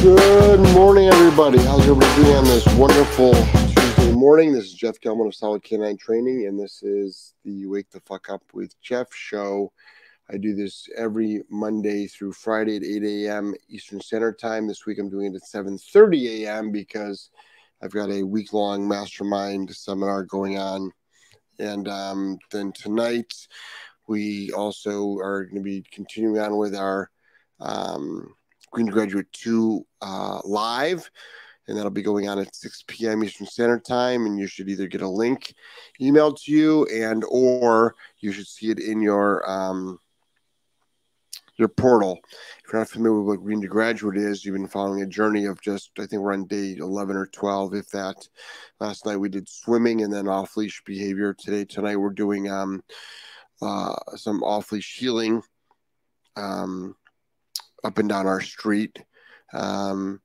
Good morning, everybody. How's everybody doing on this wonderful Tuesday morning? This is Jeff Gellman of Solid Canine Training, and this is the Wake the Fuck Up with Jeff show. I do this every Monday through Friday at 8 a.m. Eastern Standard Time. This week I'm doing it at 7:30 a.m. because I've got a week-long mastermind seminar going on, and um, then tonight we also are going to be continuing on with our um, Green Graduate 2 uh, live, and that'll be going on at 6 p.m. Eastern Standard Time. And you should either get a link emailed to you, and or you should see it in your um, your portal. If you're not familiar with what Green to Graduate is, you've been following a journey of just I think we're on day 11 or 12, if that. Last night we did swimming and then off leash behavior. Today tonight we're doing um, uh, some off leash heeling. Um, up and down our street. Um,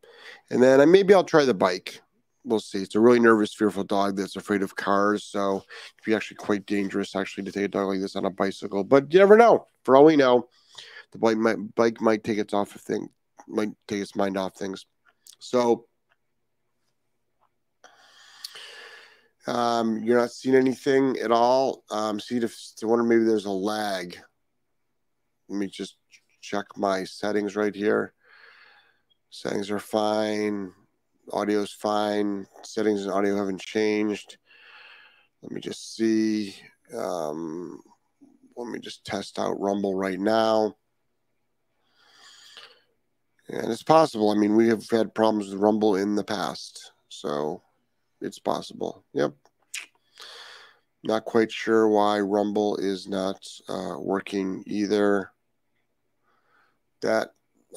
and then I, maybe I'll try the bike. We'll see. It's a really nervous, fearful dog that's afraid of cars. So it'd be actually quite dangerous actually to take a dog like this on a bicycle. But you never know. For all we know, the bike might, bike might take its off thing, might take its mind off things. So um, you're not seeing anything at all. Um, see if I wonder maybe there's a lag. Let me just check my settings right here. Settings are fine. Audio is fine. Settings and audio haven't changed. Let me just see. Um, let me just test out Rumble right now. And it's possible. I mean, we have had problems with Rumble in the past. So it's possible. Yep. Not quite sure why Rumble is not uh, working either. That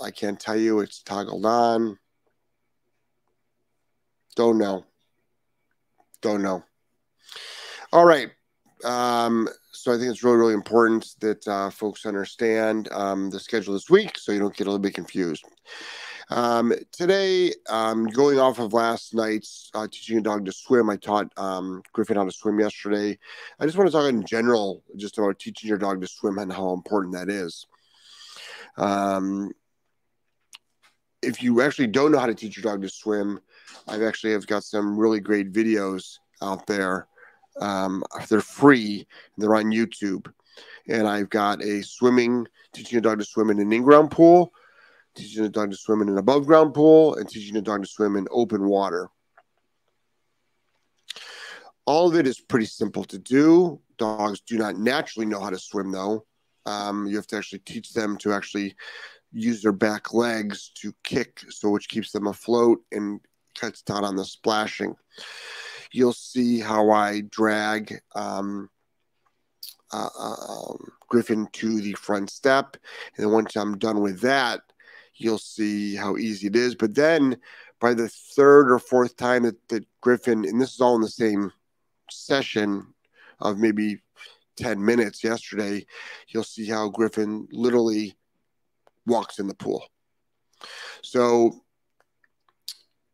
I can't tell you. It's toggled on. Don't know. Don't know. All right. Um, so I think it's really, really important that uh, folks understand um, the schedule this week so you don't get a little bit confused. Um, today, um, going off of last night's uh, teaching a dog to swim, I taught um, Griffin how to swim yesterday. I just want to talk in general just about teaching your dog to swim and how important that is. Um, if you actually don't know how to teach your dog to swim, I've actually have got some really great videos out there. Um, they're free. They're on YouTube, and I've got a swimming teaching a dog to swim in an in-ground pool, teaching a dog to swim in an above-ground pool, and teaching a dog to swim in open water. All of it is pretty simple to do. Dogs do not naturally know how to swim, though. Um, you have to actually teach them to actually use their back legs to kick, so which keeps them afloat and cuts down on the splashing. You'll see how I drag um, uh, um, Griffin to the front step, and then once I'm done with that, you'll see how easy it is. But then by the third or fourth time that, that Griffin, and this is all in the same session of maybe 10 minutes yesterday, you'll see how Griffin literally walks in the pool. So,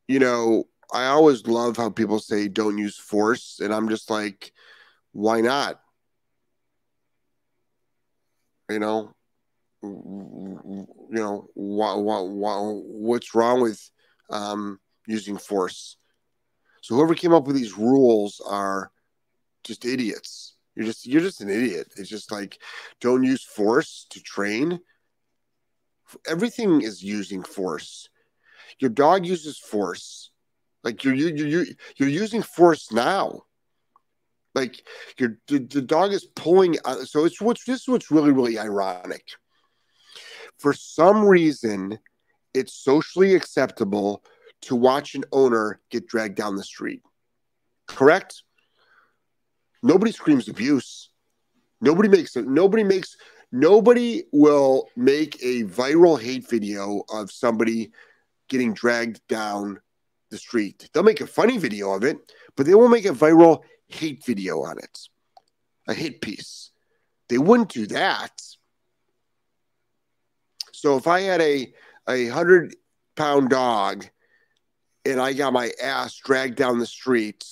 you know, I always love how people say don't use force. And I'm just like, why not? You know, you know, why, why, why, what's wrong with um, using force? So whoever came up with these rules are just idiots. You're just you're just an idiot. It's just like don't use force to train. Everything is using force. Your dog uses force. Like you're you you you're using force now. Like your the, the dog is pulling. Uh, so it's what's this is what's really really ironic. For some reason, it's socially acceptable to watch an owner get dragged down the street. Correct? Nobody screams abuse. Nobody makes it. Nobody makes. Nobody will make a viral hate video of somebody getting dragged down the street. They'll make a funny video of it, but they won't make a viral hate video on it, a hate piece. They wouldn't do that. So if I had a a hundred pound dog and I got my ass dragged down the street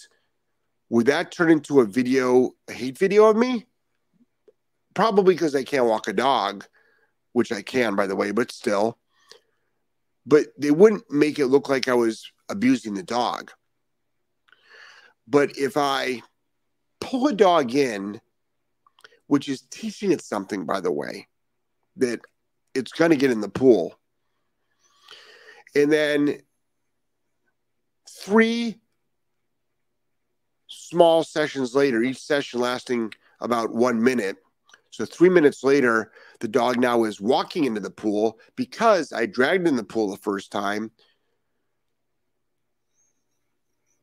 would that turn into a video, a hate video of me? Probably because I can't walk a dog, which I can, by the way, but still. but they wouldn't make it look like I was abusing the dog. But if I pull a dog in, which is teaching it something, by the way, that it's going to get in the pool. And then three small sessions later, each session lasting about one minute. So three minutes later, the dog now is walking into the pool because I dragged in the pool the first time.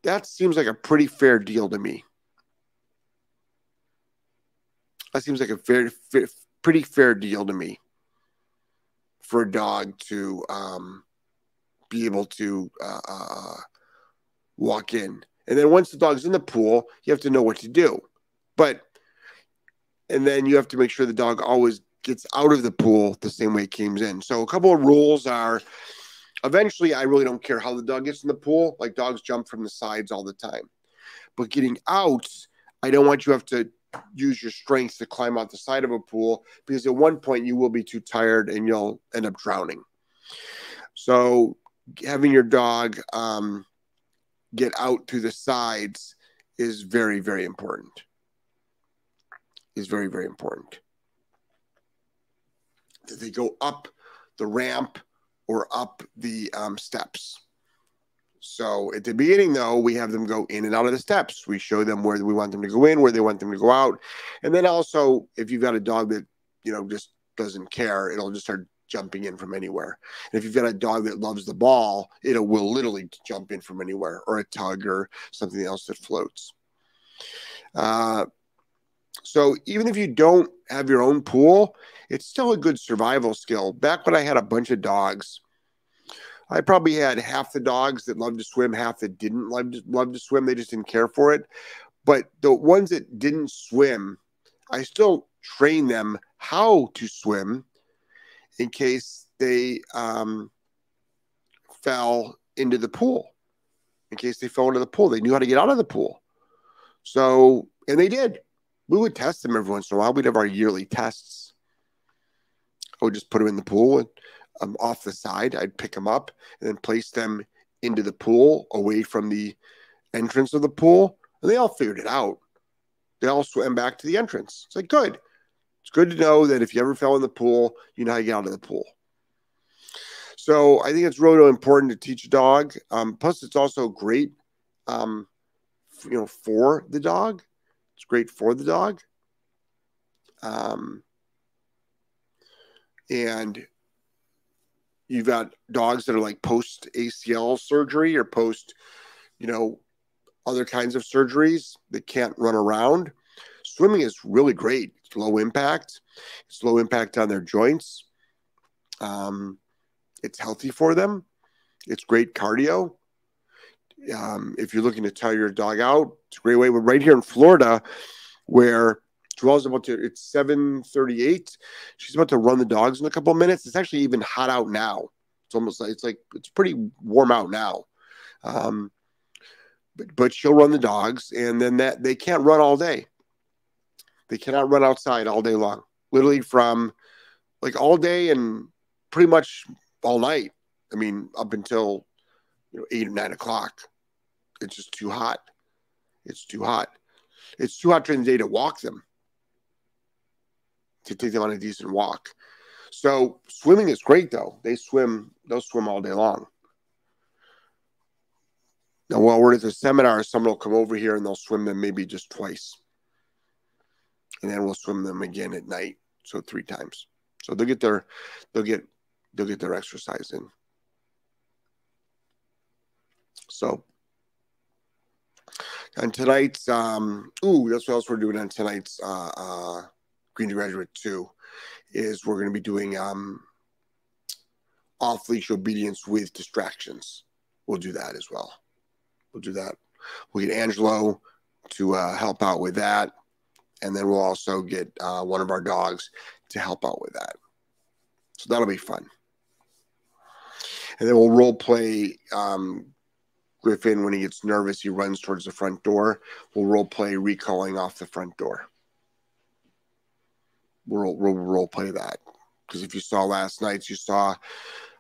That seems like a pretty fair deal to me. That seems like a fair, fair pretty fair deal to me for a dog to um, be able to uh, uh, walk in. And then once the dog's in the pool, you have to know what to do. But, and then you have to make sure the dog always gets out of the pool the same way it came in. So a couple of rules are eventually I really don't care how the dog gets in the pool. Like dogs jump from the sides all the time. But getting out, I don't want you to have to use your strength to climb out the side of a pool because at one point you will be too tired and you'll end up drowning. So having your dog um, get out to the sides is very, very important. Is very, very important. That they go up the ramp or up the um, steps. So at the beginning, though, we have them go in and out of the steps. We show them where we want them to go in, where they want them to go out. And then also, if you've got a dog that, you know, just doesn't care, it'll just start jumping in from anywhere. And if you've got a dog that loves the ball, it will literally jump in from anywhere or a tug or something else that floats. Uh, so even if you don't have your own pool, it's still a good survival skill. Back when I had a bunch of dogs, I probably had half the dogs that loved to swim, half that didn't love to, love to swim. They just didn't care for it. But the ones that didn't swim, I still train them how to swim in case they um, fell into the pool. In case they fell into the pool, they knew how to get out of the pool. So, and they did. We would test them every once in a while. We'd have our yearly tests. I would just put them in the pool and um, off the side. I'd pick them up and then place them into the pool away from the entrance of the pool. And they all figured it out. They all swam back to the entrance. It's like, good. It's good to know that if you ever fell in the pool, you know how to get out of the pool. So I think it's really, really important to teach a dog. Um, plus, it's also great, um, you know, for the dog. It's great for the dog. Um, and you've got dogs that are like post ACL surgery or post, you know, other kinds of surgeries that can't run around. Swimming is really great. It's low impact. It's low impact on their joints. Um, it's healthy for them. It's great cardio. Um, if you're looking to tire your dog out, it's a great way. But right here in Florida, where Joelle's about to, it's 7:38. She's about to run the dogs in a couple of minutes. It's actually even hot out now. It's almost like it's like it's pretty warm out now. Um, but but she'll run the dogs, and then that they can't run all day. They cannot run outside all day long. Literally from like all day and pretty much all night. I mean, up until you know eight or nine o'clock. It's just too hot. It's too hot. It's too hot during the day to walk them to take them on a decent walk. So swimming is great though. They swim, they'll swim all day long. Now, while we're at the seminar, someone will come over here and they'll swim them maybe just twice. And then we'll swim them again at night. So three times. So they'll get their they'll get they'll get their exercise in. So and tonight's um ooh, that's what else we're doing on tonight's uh uh Green Graduate 2 is we're going to be doing um, off leash obedience with distractions. We'll do that as well. We'll do that. We'll get Angelo to uh, help out with that. And then we'll also get uh, one of our dogs to help out with that. So that'll be fun. And then we'll role play um, Griffin when he gets nervous. He runs towards the front door. We'll role play recalling off the front door we'll, we'll role play that because if you saw last night, you saw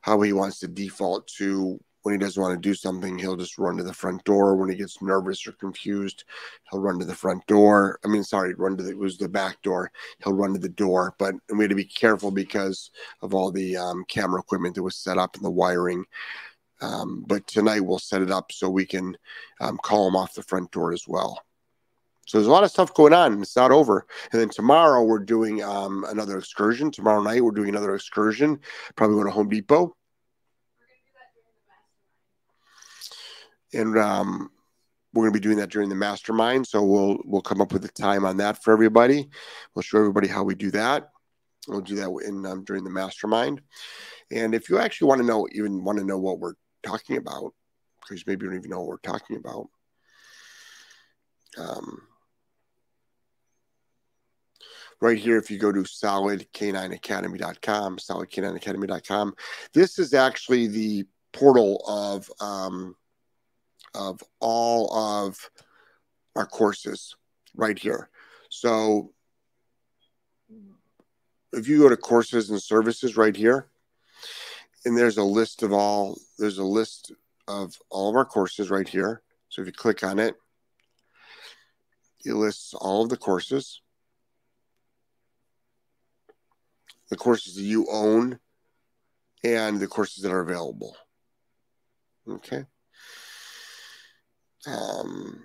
how he wants to default to when he doesn't want to do something, he'll just run to the front door. When he gets nervous or confused, he'll run to the front door. I mean, sorry, run to the, it was the back door. He'll run to the door. But we had to be careful because of all the um, camera equipment that was set up and the wiring. Um, but tonight we'll set it up so we can um, call him off the front door as well. So there's a lot of stuff going on. It's not over. And then tomorrow we're doing um, another excursion. Tomorrow night we're doing another excursion. Probably going to Home Depot. And um, we're going to be doing that during the mastermind. So we'll we'll come up with a time on that for everybody. We'll show everybody how we do that. We'll do that in um, during the mastermind. And if you actually want to know, even want to know what we're talking about, because maybe you don't even know what we're talking about. Um, right here, if you go to solidk9academy.com, solidk9academy.com, this is actually the portal of um, of all of our courses right here. So if you go to courses and services right here, and there's a list of all there's a list of all of our courses right here. So if you click on it, it lists all of the courses the courses that you own and the courses that are available. Okay. Um,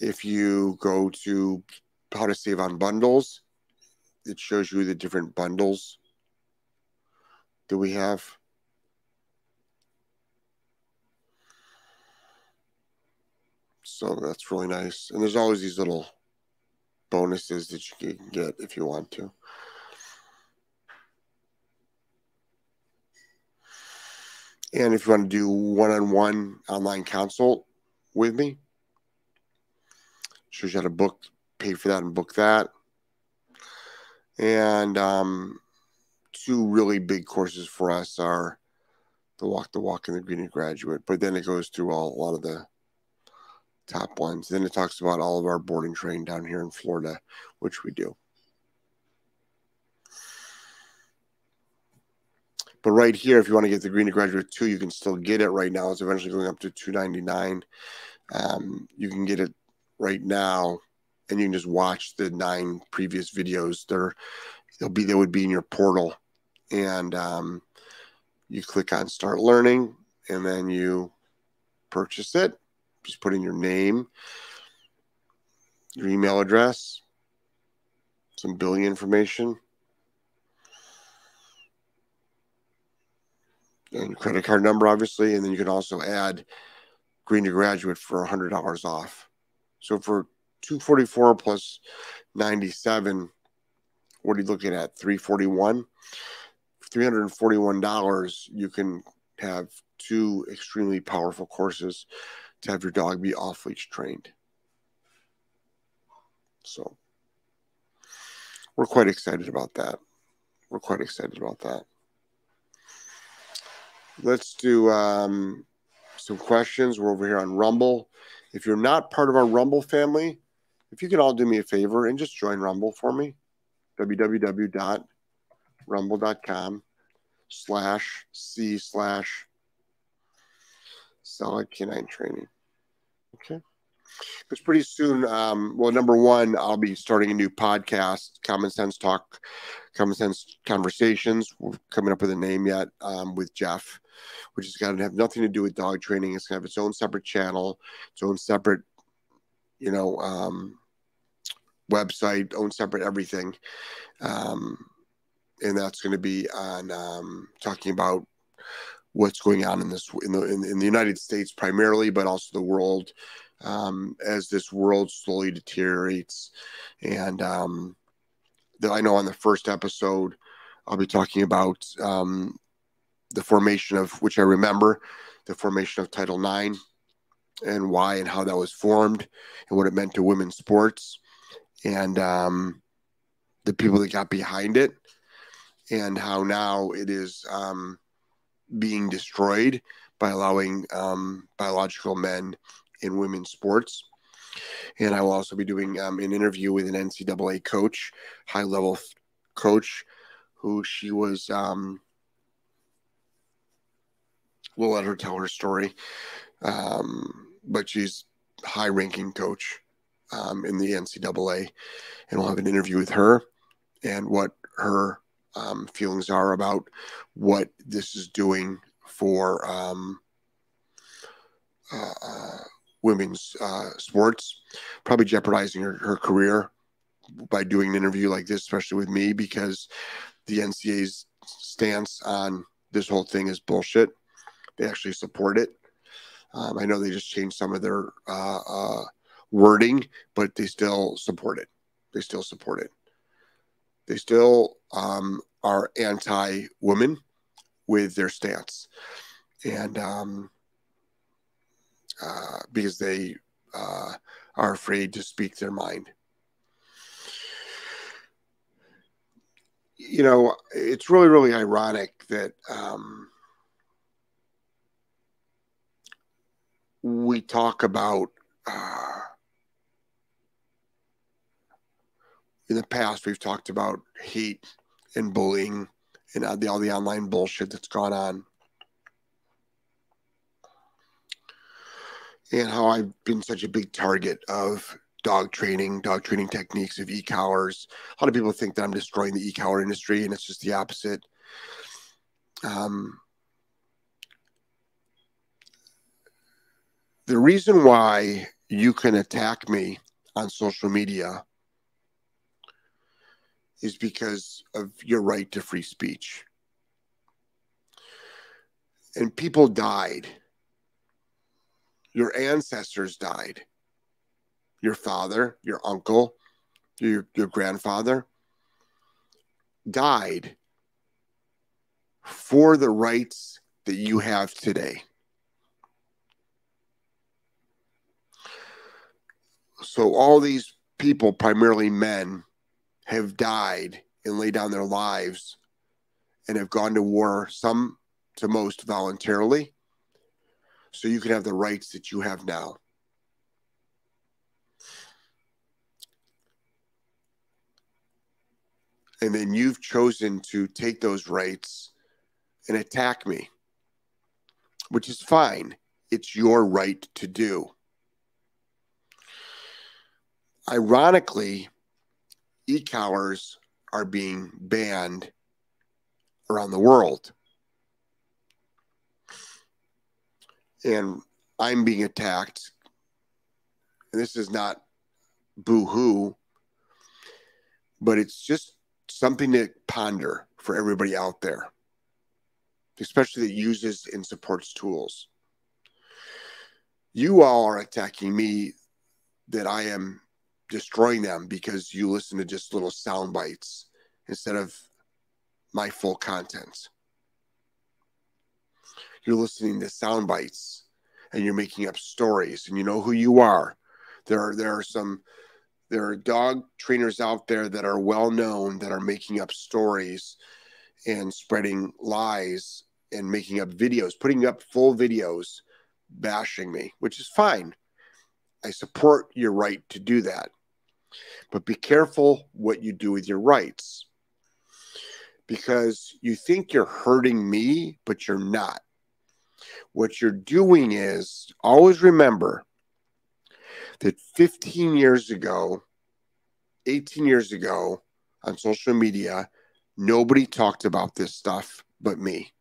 if you go to how to save on bundles, it shows you the different bundles that we have. So that's really nice. And there's always these little bonuses that you can get if you want to. And if you want to do one on one online consult with me, shows you how to book, pay for that, and book that. And um, two really big courses for us are the Walk the Walk and the Green Graduate. But then it goes through all, a lot of the top ones. Then it talks about all of our boarding train down here in Florida, which we do. But right here, if you want to get the Green to Graduate 2, you can still get it right now. It's eventually going up to 299 um, You can get it right now, and you can just watch the nine previous videos. They're, they'll be, they would be in your portal. And um, you click on Start Learning, and then you purchase it just put in your name, your email address, some billing information, and credit card number, obviously. And then you can also add Green to Graduate for $100 off. So for 244 plus 97, what are you looking at? 341 $341, you can have two extremely powerful courses to have your dog be off leash trained. So we're quite excited about that. We're quite excited about that. Let's do um, some questions. We're over here on Rumble. If you're not part of our Rumble family, if you could all do me a favor and just join Rumble for me, www.rumble.com slash C slash solid canine training. Okay. Because pretty soon, um, well, number one, I'll be starting a new podcast, Common Sense Talk, Common Sense Conversations. We're coming up with a name yet um, with Jeff, which is going to have nothing to do with dog training. It's going to have its own separate channel, its own separate, you know, um, website, own separate everything. Um, and that's going to be on um, talking about what's going on in this in the in, in the United States primarily, but also the world um, as this world slowly deteriorates. And um, the, I know on the first episode, I'll be talking about um, the formation of which I remember the formation of Title IX and why and how that was formed and what it meant to women's sports and um, the people that got behind it and how now it is um, being destroyed by allowing um, biological men in women's sports. And I will also be doing um, an interview with an NCAA coach, high level coach who she was. Um, we'll let her tell her story, um, but she's high-ranking coach um, in the NCAA, and we'll have an interview with her and what her um, feelings are about what this is doing for um, uh, uh, women's uh, sports, probably jeopardizing her, her career by doing an interview like this, especially with me, because the NCAA's stance on this whole thing is bullshit. They actually support it. Um, I know they just changed some of their uh, uh, wording, but they still support it. They still support it. They still um, are anti women with their stance. And um, uh, because they uh, are afraid to speak their mind. You know, it's really, really ironic that um, we talk about uh, in the past, we've talked about hate and bullying and all the, all the online bullshit that's gone on. And how I've been such a big target of dog training, dog training techniques of e-collars. A lot of people think that I'm destroying the e-collar industry, and it's just the opposite. Um, the reason why you can attack me on social media is because of your right to free speech. And people died. Your ancestors died. Your father, your uncle, your, your grandfather died for the rights that you have today. So, all these people, primarily men, have died and laid down their lives and have gone to war, some to most voluntarily, so you can have the rights that you have now. And then you've chosen to take those rights and attack me, which is fine. It's your right to do. Ironically, e-collars are being banned around the world. And I'm being attacked. And this is not boo hoo, but it's just something to ponder for everybody out there, especially that uses and supports tools. You all are attacking me that I am destroying them because you listen to just little sound bites instead of my full content. You're listening to sound bites and you're making up stories and you know who you are. There are there are some there are dog trainers out there that are well known that are making up stories and spreading lies and making up videos, putting up full videos bashing me, which is fine. I support your right to do that. But be careful what you do with your rights because you think you're hurting me, but you're not. What you're doing is always remember that 15 years ago, 18 years ago on social media, nobody talked about this stuff but me.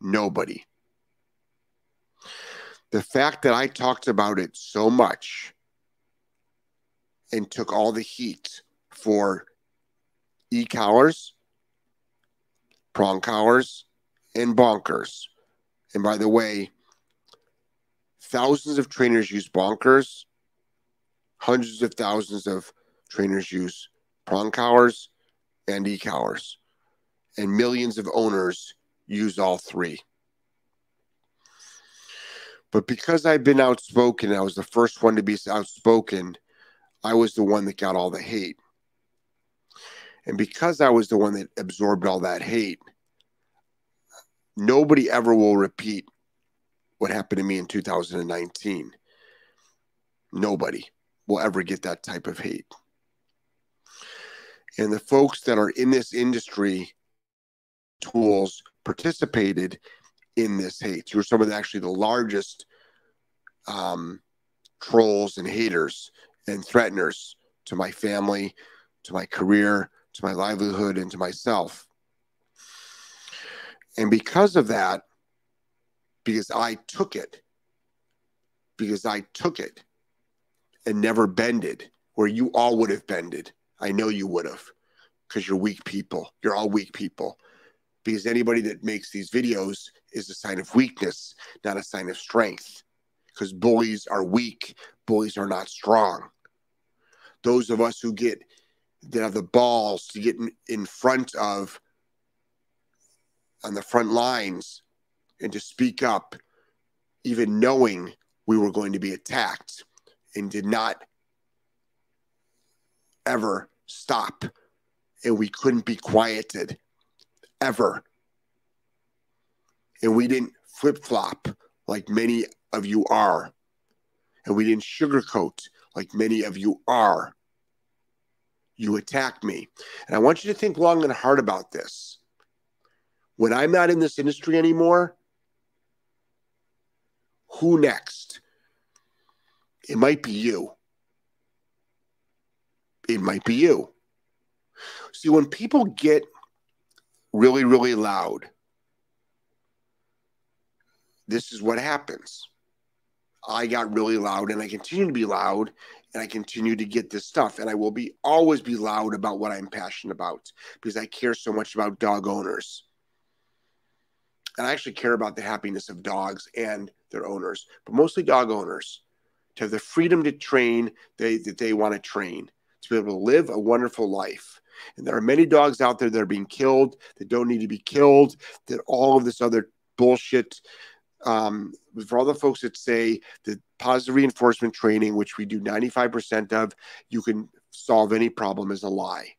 Nobody. The fact that I talked about it so much and took all the heat for e collars, prong collars, and bonkers. And by the way, thousands of trainers use bonkers, hundreds of thousands of trainers use prong collars and e collars, and millions of owners use all three. But because I've been outspoken, I was the first one to be outspoken I was the one that got all the hate. And because I was the one that absorbed all that hate, nobody ever will repeat what happened to me in 2019. Nobody will ever get that type of hate. And the folks that are in this industry tools participated in this hate. You were some of the, actually the largest um, trolls and haters and threateners to my family, to my career, to my livelihood, and to myself. And because of that, because I took it, because I took it and never bended, where you all would have bended. I know you would have, because you're weak people. You're all weak people. Because anybody that makes these videos is a sign of weakness, not a sign of strength. Because bullies are weak, bullies are not strong. Those of us who get that have the balls to get in, in front of on the front lines and to speak up, even knowing we were going to be attacked, and did not ever stop. And we couldn't be quieted ever. And we didn't flip flop like many of you are. And we didn't sugarcoat like many of you are. You attacked me. And I want you to think long and hard about this. When I'm not in this industry anymore, who next? It might be you. It might be you. See, when people get really, really loud, this is what happens. I got really loud and I continue to be loud and I continue to get this stuff. And I will be always be loud about what I'm passionate about because I care so much about dog owners. And I actually care about the happiness of dogs and their owners, but mostly dog owners to have the freedom to train they, that they want to train, to be able to live a wonderful life. And there are many dogs out there that are being killed that don't need to be killed, that all of this other bullshit. Um, for all the folks that say that positive reinforcement training, which we do 95% of, you can solve any problem is a lie.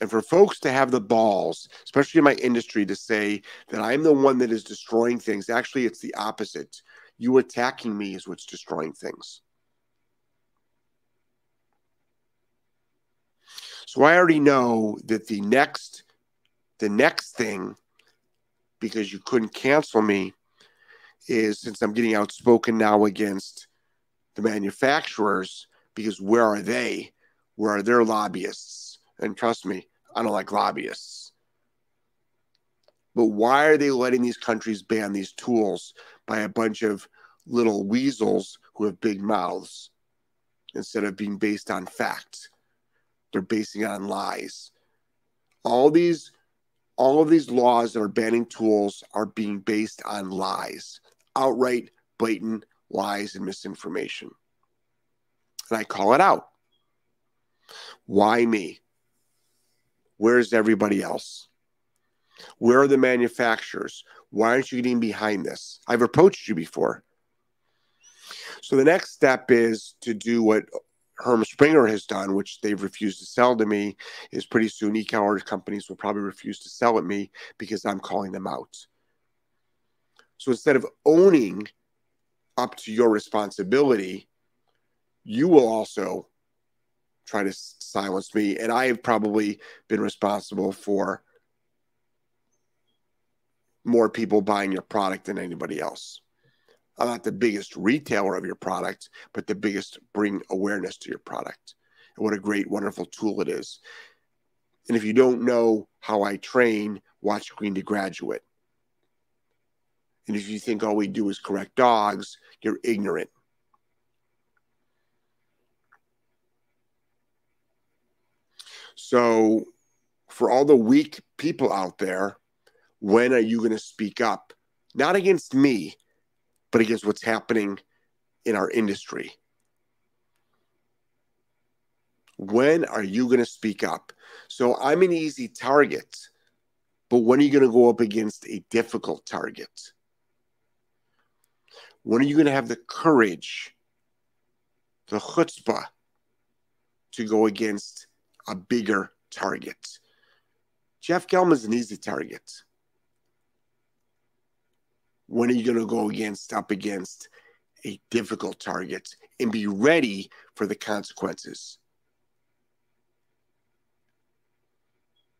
And for folks to have the balls, especially in my industry, to say that I'm the one that is destroying things, actually, it's the opposite. You attacking me is what's destroying things. So I already know that the next the next thing because you couldn't cancel me is since I'm getting outspoken now against the manufacturers because where are they? Where are their lobbyists? And trust me, I don't like lobbyists. But why are they letting these countries ban these tools by a bunch of little weasels who have big mouths instead of being based on facts. They're basing it on lies. All these all of these laws that are banning tools are being based on lies, outright blatant lies and misinformation. And I call it out. Why me? Where's everybody else? Where are the manufacturers? Why aren't you getting behind this? I've approached you before. So the next step is to do what Herm Sprenger has done, which they've refused to sell to me, is pretty soon e-commerce companies will probably refuse to sell at me because I'm calling them out. So instead of owning up to your responsibility, you will also try to silence me. And I have probably been responsible for more people buying your product than anybody else. Not the biggest retailer of your product, but the biggest bring awareness to your product. And what a great, wonderful tool it is. And if you don't know how I train, watch Green to Graduate. And if you think all we do is correct dogs, you're ignorant. So, for all the weak people out there, when are you going to speak up? Not against me, but against what's happening in our industry. When are you going to speak up? So I'm an easy target, but when are you going to go up against a difficult target? When are you going to have the courage, the chutzpah, to go against a bigger target? Jeff is an easy target when are you going to go against up against a difficult target and be ready for the consequences?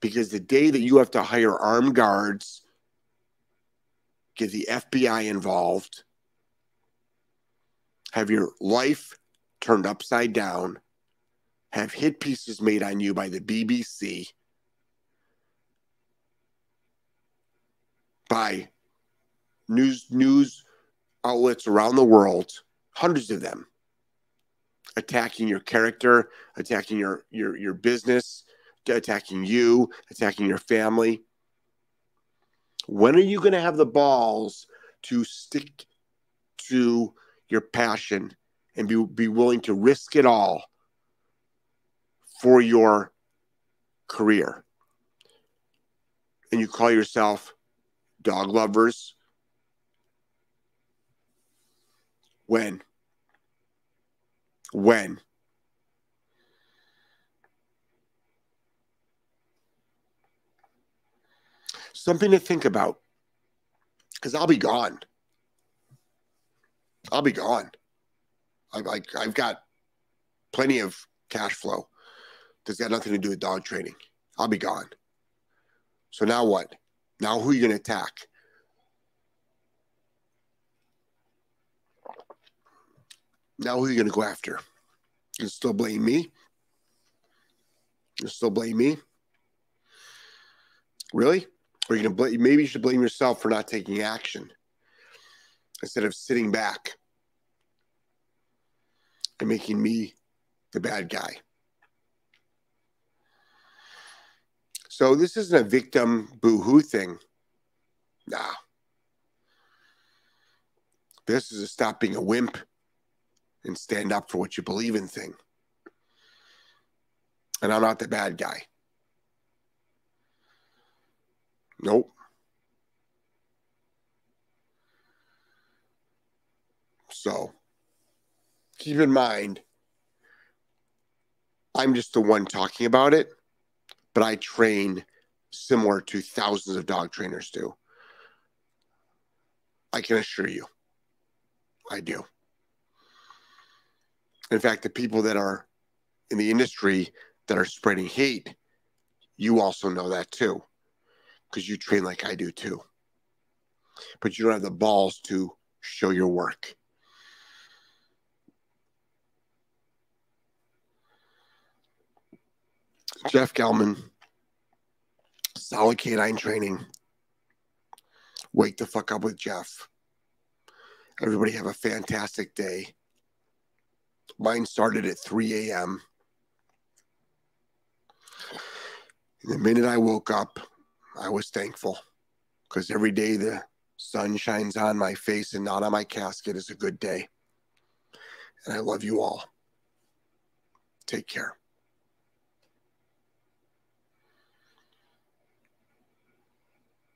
Because the day that you have to hire armed guards, get the FBI involved, have your life turned upside down, have hit pieces made on you by the BBC, by news news outlets around the world, hundreds of them, attacking your character, attacking your your your business, attacking you, attacking your family. When are you going to have the balls to stick to your passion and be, be willing to risk it all for your career? And you call yourself dog lovers. When? When? Something to think about because I'll be gone. I'll be gone. I, like I've got plenty of cash flow. That's got nothing to do with dog training. I'll be gone. So now what? Now who are you going to attack? Now who are you going to go after? You still blame me? You still blame me? Really? Or you going to blame? Maybe you should blame yourself for not taking action instead of sitting back and making me the bad guy. So this isn't a victim boo-hoo thing. Nah. This is a stop being a wimp and stand up for what you believe in thing. And I'm not the bad guy. Nope. So keep in mind, I'm just the one talking about it but I train similar to thousands of dog trainers do. I can assure you, I do. In fact, the people that are in the industry that are spreading hate, you also know that too, because you train like I do too. But you don't have the balls to show your work. Jeff Gellman, solid canine training. Wake the fuck up with Jeff. Everybody have a fantastic day. Mine started at 3 a.m. The minute I woke up, I was thankful because every day the sun shines on my face and not on my casket is a good day. And I love you all. Take care.